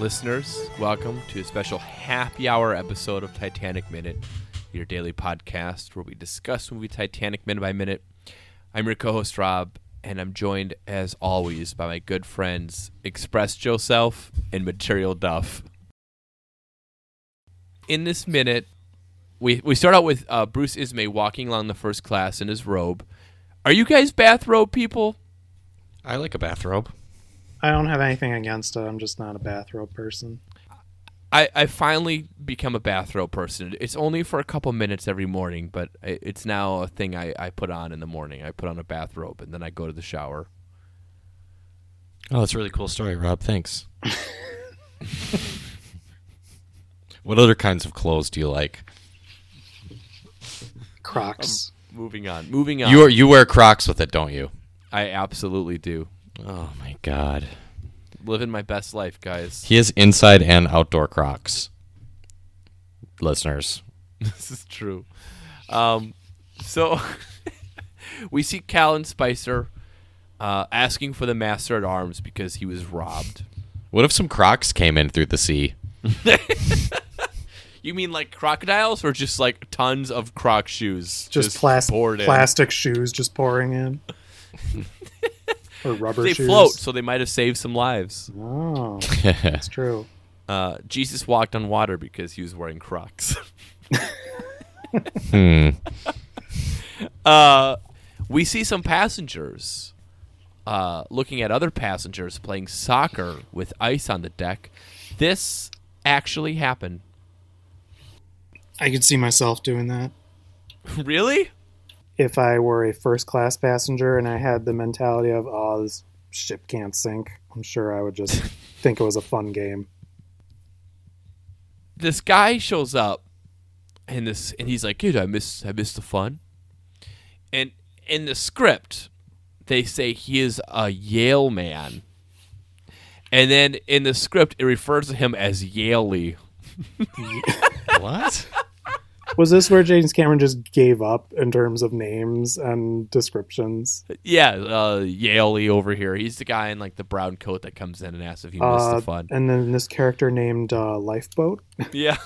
Listeners, welcome to a special happy hour episode of Titanic Minute, your daily podcast where we discuss movie Titanic minute by minute. I'm your co-host Rob, and I'm joined as always by my good friends Express Joseph and Material Duff. In this minute, we we start out with uh, Bruce Ismay walking along the first class in his robe. Are you guys bathrobe people? I like a bathrobe. I don't have anything against it. I'm just not a bathrobe person. I, I finally become a bathrobe person. It's only for a couple minutes every morning, but it's now a thing I, I put on in the morning. I put on a bathrobe and then I go to the shower. Oh, that's a really cool story, Rob. Thanks. what other kinds of clothes do you like? Crocs. Um, moving on. Moving on. You are, you wear Crocs with it, don't you? I absolutely do. Oh my god. Living my best life, guys. He has inside and outdoor Crocs. Listeners. this is true. Um, so we see Cal and Spicer uh, asking for the Master at Arms because he was robbed. What if some Crocs came in through the sea? You mean like crocodiles or just like tons of croc shoes? Just, plas- plastic shoes just pouring in. Or rubber They shoes. float, so they might have saved some lives. Oh, that's true. Uh, Jesus walked on water because he was wearing Crocs. hmm. uh, we see some passengers uh, looking at other passengers playing soccer with ice on the deck. This actually happened. I could see myself doing that. really? If I were a first class passenger and I had the mentality of, oh, this ship can't sink, I'm sure I would just think it was a fun game. This guy shows up, and this, and he's like, "Dude, I miss, I miss the fun." And in the script, they say he is a Yale man, and then in the script, it refers to him as Yaley. what? Was this where James Cameron just gave up in terms of names and descriptions? Yeah, uh, Yaley over here. He's the guy in like the brown coat that comes in and asks if he missed Uh, the fun. and then this character named uh, Lifeboat. Yeah.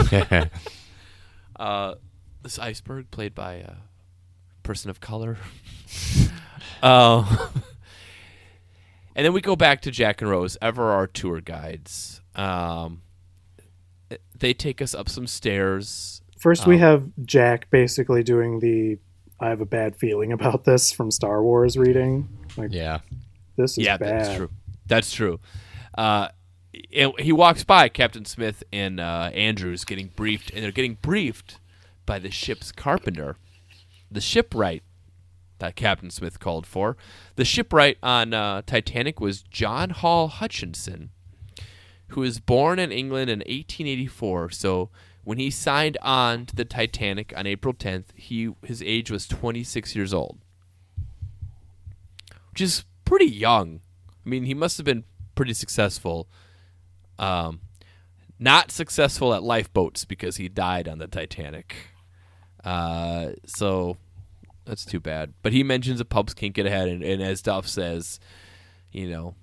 uh, this iceberg played by a person of color. uh, and then we go back to Jack and Rose, ever our tour guides. Um, they take us up some stairs. First, we Um, have Jack basically doing the "I have a bad feeling about this" from Star Wars reading. Like, yeah. this is yeah, bad. that's true. That's true. Uh, and he walks by Captain Smith and uh, Andrews getting briefed, and they're getting briefed by the ship's carpenter, the shipwright that Captain Smith called for. The shipwright on uh, Titanic was John Hall Hutchinson, who was born in England in 1884. So when he signed on to the Titanic on April 10th, he his age was 26 years old, which is pretty young. I mean, he must have been pretty successful. Um, not successful at lifeboats because he died on the Titanic. Uh, so that's too bad. But he mentions the pubs can't get ahead, and, and as Duff says, you know,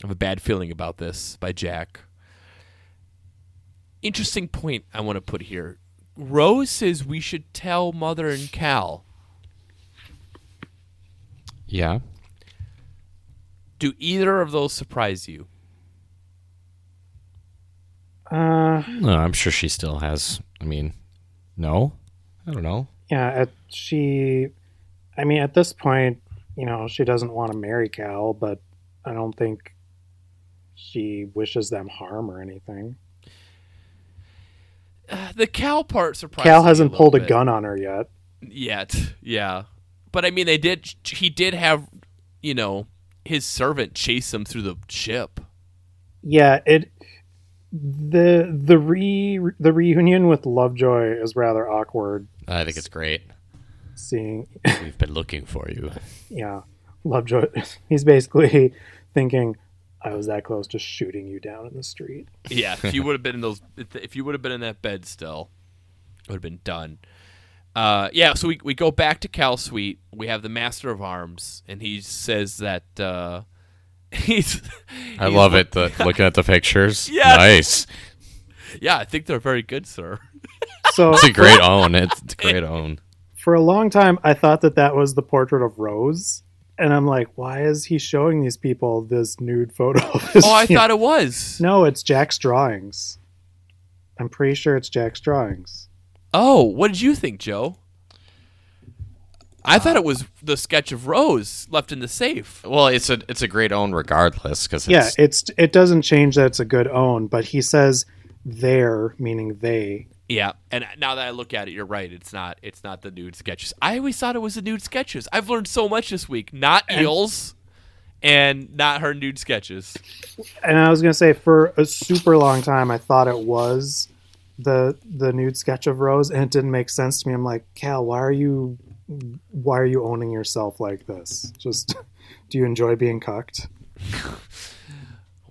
I have a bad feeling about this by Jack. Interesting point I want to put here. Rose says we should tell Mother and Cal. Yeah. Do either of those surprise you? Uh, No, I'm sure she still has. I mean, no? I don't know. yeah, at, she. I mean, at this point, you know, she doesn't want to marry Cal, but I don't think she wishes them harm or anything. Uh, the Cal part surprised Cal hasn't little pulled a gun on her yet. yet. Yeah, but I mean, they did. He did have, you know, his servant chase him through the ship. Yeah, it the the re the reunion with Lovejoy is rather awkward. I think it's great. Seeing, We've been looking for you. yeah, Lovejoy. He's basically thinking, I was that close to shooting you down in the street. Yeah, if you would have been in those, if you would have been in that bed still, it would have been done. Uh, yeah, so we, we go back to Cal's suite. We have the Master of Arms, and he says that uh, he's. I he's love look- it. The, looking at the pictures. Yes. Nice. Yeah, I think they're very good, sir. So It's a great own. It's, it's a great own. for a long time, I thought that that was the portrait of Rose, and I'm like, why is he showing these people this nude photo? of his Oh, I fiancée? thought it was. no, it's Jack's drawings. I'm pretty sure it's Jack's drawings. Oh, what did you think, Joe? I thought it was the sketch of Rose left in the safe. Well, it's a it's a great own regardless because Yeah, it's it's it doesn't change that it's a good own, but he says their meaning they. Yeah, and now that I look at it, you're right. It's not. It's not the nude sketches. I always thought it was the nude sketches. I've learned so much this week. Not And- eels, and not her nude sketches. And I was gonna say for a super long time, I thought it was the the nude sketch of Rose, and it didn't make sense to me. I'm like, Cal, why are you why are you owning yourself like this? Just do you enjoy being cucked?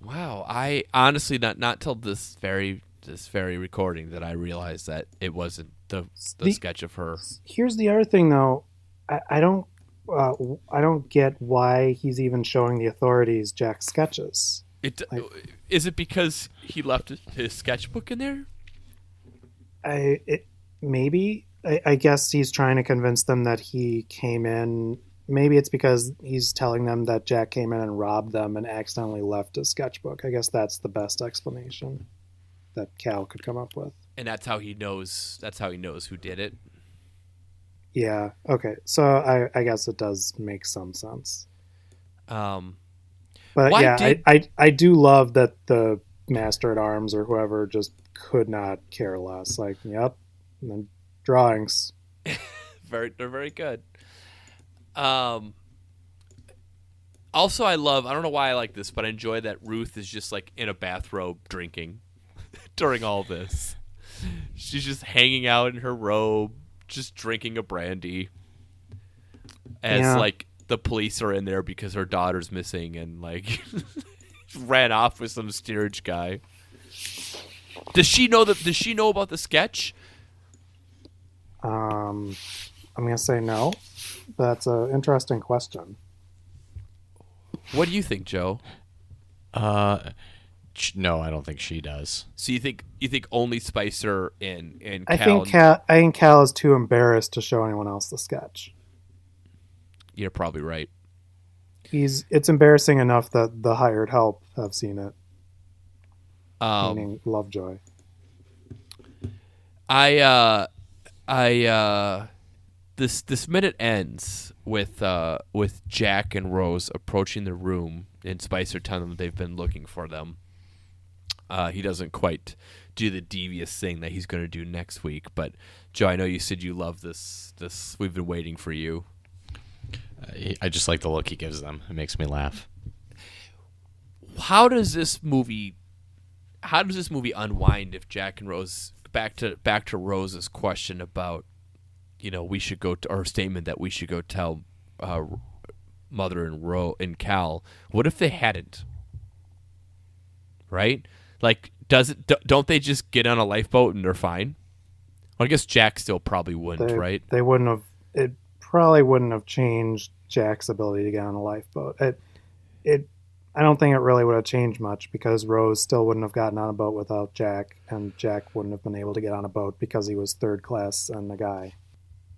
Wow, I honestly not not till this very this very recording that I realized that it wasn't the the, The- sketch of her. Here's the other thing, though. I, I don't uh, I don't get why he's even showing the authorities Jack's sketches. It I- is it because he left his sketchbook in there? I it maybe I, I guess he's trying to convince them that he came in. Maybe it's because he's telling them that Jack came in and robbed them and accidentally left his sketchbook. I guess that's the best explanation that Cal could come up with. And that's how he knows. That's how he knows who did it. Yeah. Okay. So I, I guess it does make some sense. Um, But yeah, did- I, I I do love that the master at arms or whoever just could not care less. Like, yep, and then drawings. very they're very good. Um also I love I don't know why I like this, but I enjoy that Ruth is just like in a bathrobe drinking during all this. She's just hanging out in her robe, just drinking a brandy. As Yeah. like the police are in there because her daughter's missing and like ran off with some steerage guy. Does she know that does she know about the sketch? Um, I'm gonna say no. That's an interesting question. What do you think, Joe? uh, ch- no, I don't think she does. So you think you think only Spicer and and I Cal? think Cal, I think Cal is too embarrassed to show anyone else the sketch. you're probably right. He's it's embarrassing enough that the hired help have seen it. Um, meaning Lovejoy. I uh, I uh, this this minute ends with uh with Jack and Rose approaching the room and Spicer telling them they've been looking for them. Uh, he doesn't quite do the devious thing that he's going to do next week, but Joe, I know you said you love this. This we've been waiting for you. I, I just like the look he gives them. It makes me laugh. how does this movie how does this movie unwind if Jack and Rose back to back to Rose's question about you know we should go to or statement that we should go tell uh, mother and Ro and Cal what if they hadn't right like does it don't they just get on a lifeboat and they're fine well, I guess Jack still probably wouldn't They, right they wouldn't have. It probably wouldn't have changed Jack's ability to get on a lifeboat. It, it. I don't think it really would have changed much because Rose still wouldn't have gotten on a boat without Jack, and Jack wouldn't have been able to get on a boat because he was third class and a guy.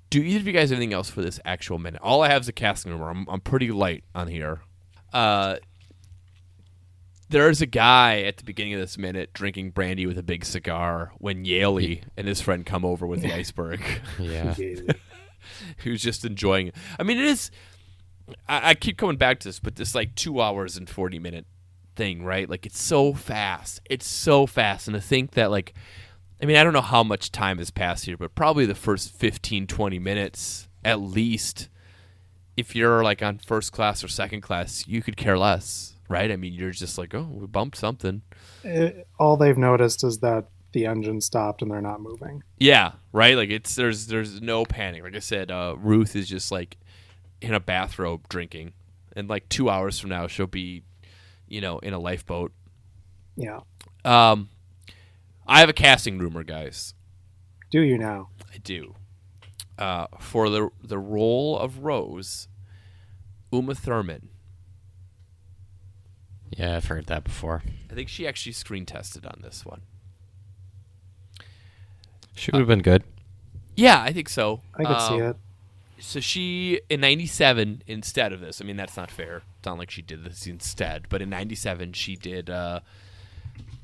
Do either of you guys have anything else for this actual minute? All I have is a casting number. I'm, I'm pretty light on here. Uh, there's a guy at the beginning of this minute drinking brandy with a big cigar when Yaley and his friend come over with the iceberg, Yeah. who's just enjoying it. I mean, it is. I, I keep coming back to this, but this like two hours and 40 minute thing, right? Like it's so fast. It's so fast. And to think that like I mean, I don't know how much time has passed here, but probably the first 15, 20 minutes at least, if you're like on first class or second class, you could care less, right? I mean, you're just like, oh, we bumped something. It- all they've noticed is that the engine stopped and they're not moving. Yeah, right. Like it's there's there's no panic. Like I said, uh, Ruth is just like in a bathrobe drinking, and like two hours from now she'll be you know, in a lifeboat. Yeah. Um, I have a casting rumor, guys. Do you now? I do. Uh, for the the role of Rose, Uma Thurman. Yeah, I've heard that before. I think she actually screen tested on this one. She would have been good. Yeah, I think so. I could see Um, it. So she in '97 instead of this. I mean, that's not fair. It's not like she did this instead. But in '97, she did uh,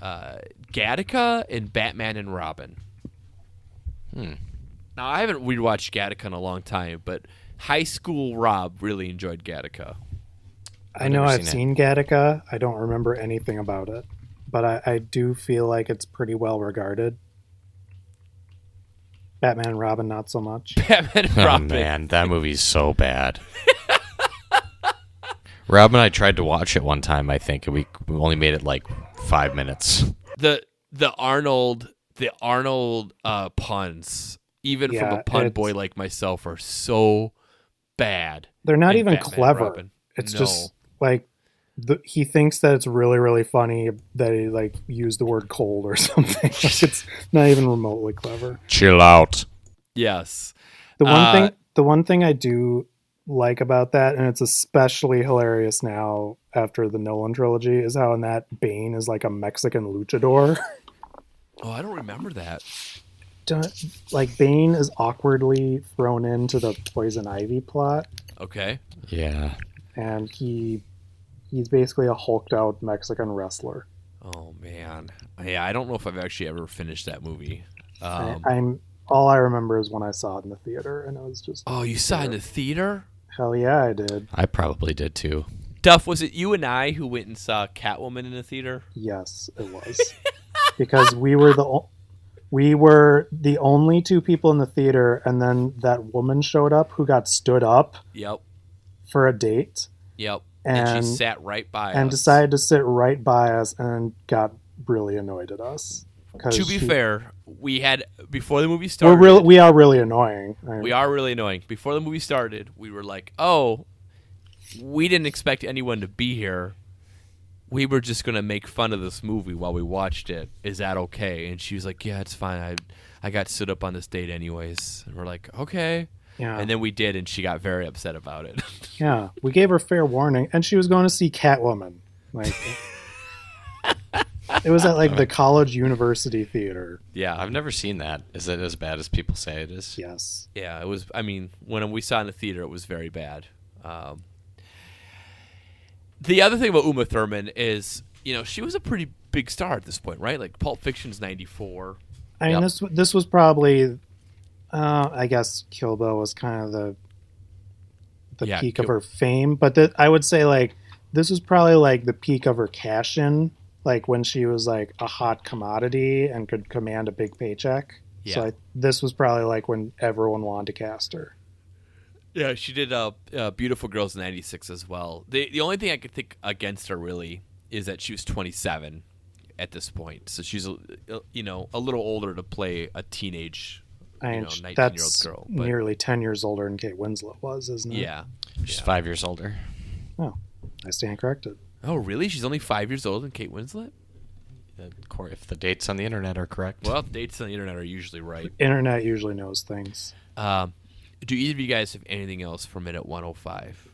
uh, Gattaca and Batman and Robin. Hmm. Now I haven't rewatched Gattaca in a long time, but high school Rob really enjoyed Gattaca. I know I've seen seen Gattaca. I don't remember anything about it, but I, I do feel like it's pretty well regarded. Batman and Robin, not so much. Batman and Oh Robin. man, that movie's so bad. Rob and I tried to watch it one time, I think, and we, we only made it like five minutes. The the Arnold the Arnold uh, puns, even from a pun boy like myself, are so bad. They're not even Batman clever. Robin. It's No. just like the, he thinks that it's really really funny that he like used the word cold or something. like it's not even remotely clever. Chill out. yes. The one Uh, thing the one thing I do like about that, and it's especially hilarious now after the Nolan trilogy, is how in that Bane is like a Mexican luchador. Oh, I don't remember that. Don't- like Bane is awkwardly thrown into the Poison Ivy plot, Okay. Yeah. And he he's basically a hulked out Mexican wrestler. Oh man. Yeah, I don't know if I've actually ever finished that movie. Um, I, I'm all I remember is when I saw it in the theater, and it was just oh, you saw it in the theater? hell yeah, I did. I probably did too. Duff, was it you and I who went and saw Catwoman in the theater? Yes, it was because we were the o- we were the only two people in the theater, and then that woman showed up who got stood up Yep. For a date Yep. And, and she sat right by us. and us. decided to sit right by us and got really annoyed at us. To be she- fair, we had before the movie we're started. real, we are really annoying. I- we are really annoying. Before the movie started, we were like, "Oh, we didn't expect anyone to be here. We were just gonna make fun of this movie while we watched it. Is that okay?" And she was like, "Yeah, it's fine. I, I got stood up on this date anyways." And we're like, "Okay." Yeah, And then we did, and she got very upset about it. yeah, we gave her fair warning, and she was going to see Catwoman. Like, it was at like the college university theater. yeah, I've never seen that. Is it as bad as people say it is? Yes, yeah. It was. I mean, when we saw it in the theater, it was very bad. Um, the other thing about Uma Thurman is, you know, she was a pretty big star at this point, right? Like Pulp Fiction's '94. I mean Yep. this this was probably, uh, I guess Kill Bill was kind of the the Yeah, peak of her fame, but the, I would say like this was probably like the peak of her cash in, like when she was like a hot commodity and could command a big paycheck. So I, this was probably like when everyone wanted to cast her. Yeah, she did uh, uh, Beautiful Girls in '96 as well. The the only thing I could think against her really is that she was 27 at this point, so she's a, you know a little older to play a teenage, I you mean, know, 19 year old that's girl. But nearly ten years older than Kate Winslet was, isn't it? yeah. She's Yeah. five years older. Oh, I stand corrected. Oh, really? She's only five years older than Kate Winslet. Uh, Cor- If the dates on the internet are correct. Well, dates on the internet are usually right. Internet usually knows things. Um, do either of you guys have anything else for minute 105?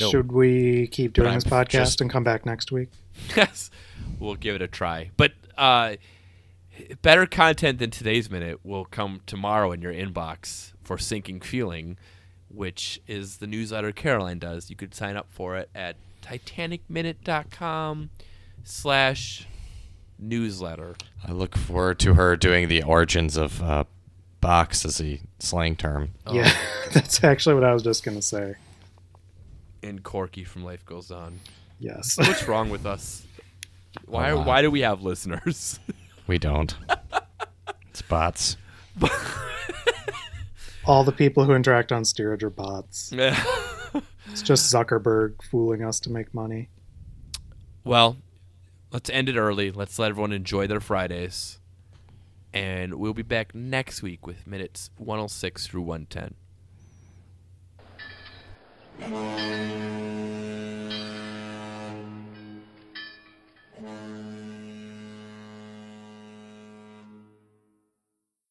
No. Should we keep doing this podcast just- and come back next week? Yes, we'll give it a try. But uh, better content than today's minute will come tomorrow in your inbox for Sinking Feeling, which is the newsletter Caroline does. You could sign up for it at titanicminute.com slash newsletter. I look forward to her doing the origins of uh, box as a slang term. Oh, Yeah, that's actually what I was just gonna say. And Corky from Life Goes On. Yes. What's wrong with us? Why, why do we have listeners? We don't. it's bots. All the people who interact on steerage are bots. Yeah. It's just Zuckerberg fooling us to make money. Well, let's end it early. Let's let everyone enjoy their Fridays. And we'll be back next week with minutes 106 through 110.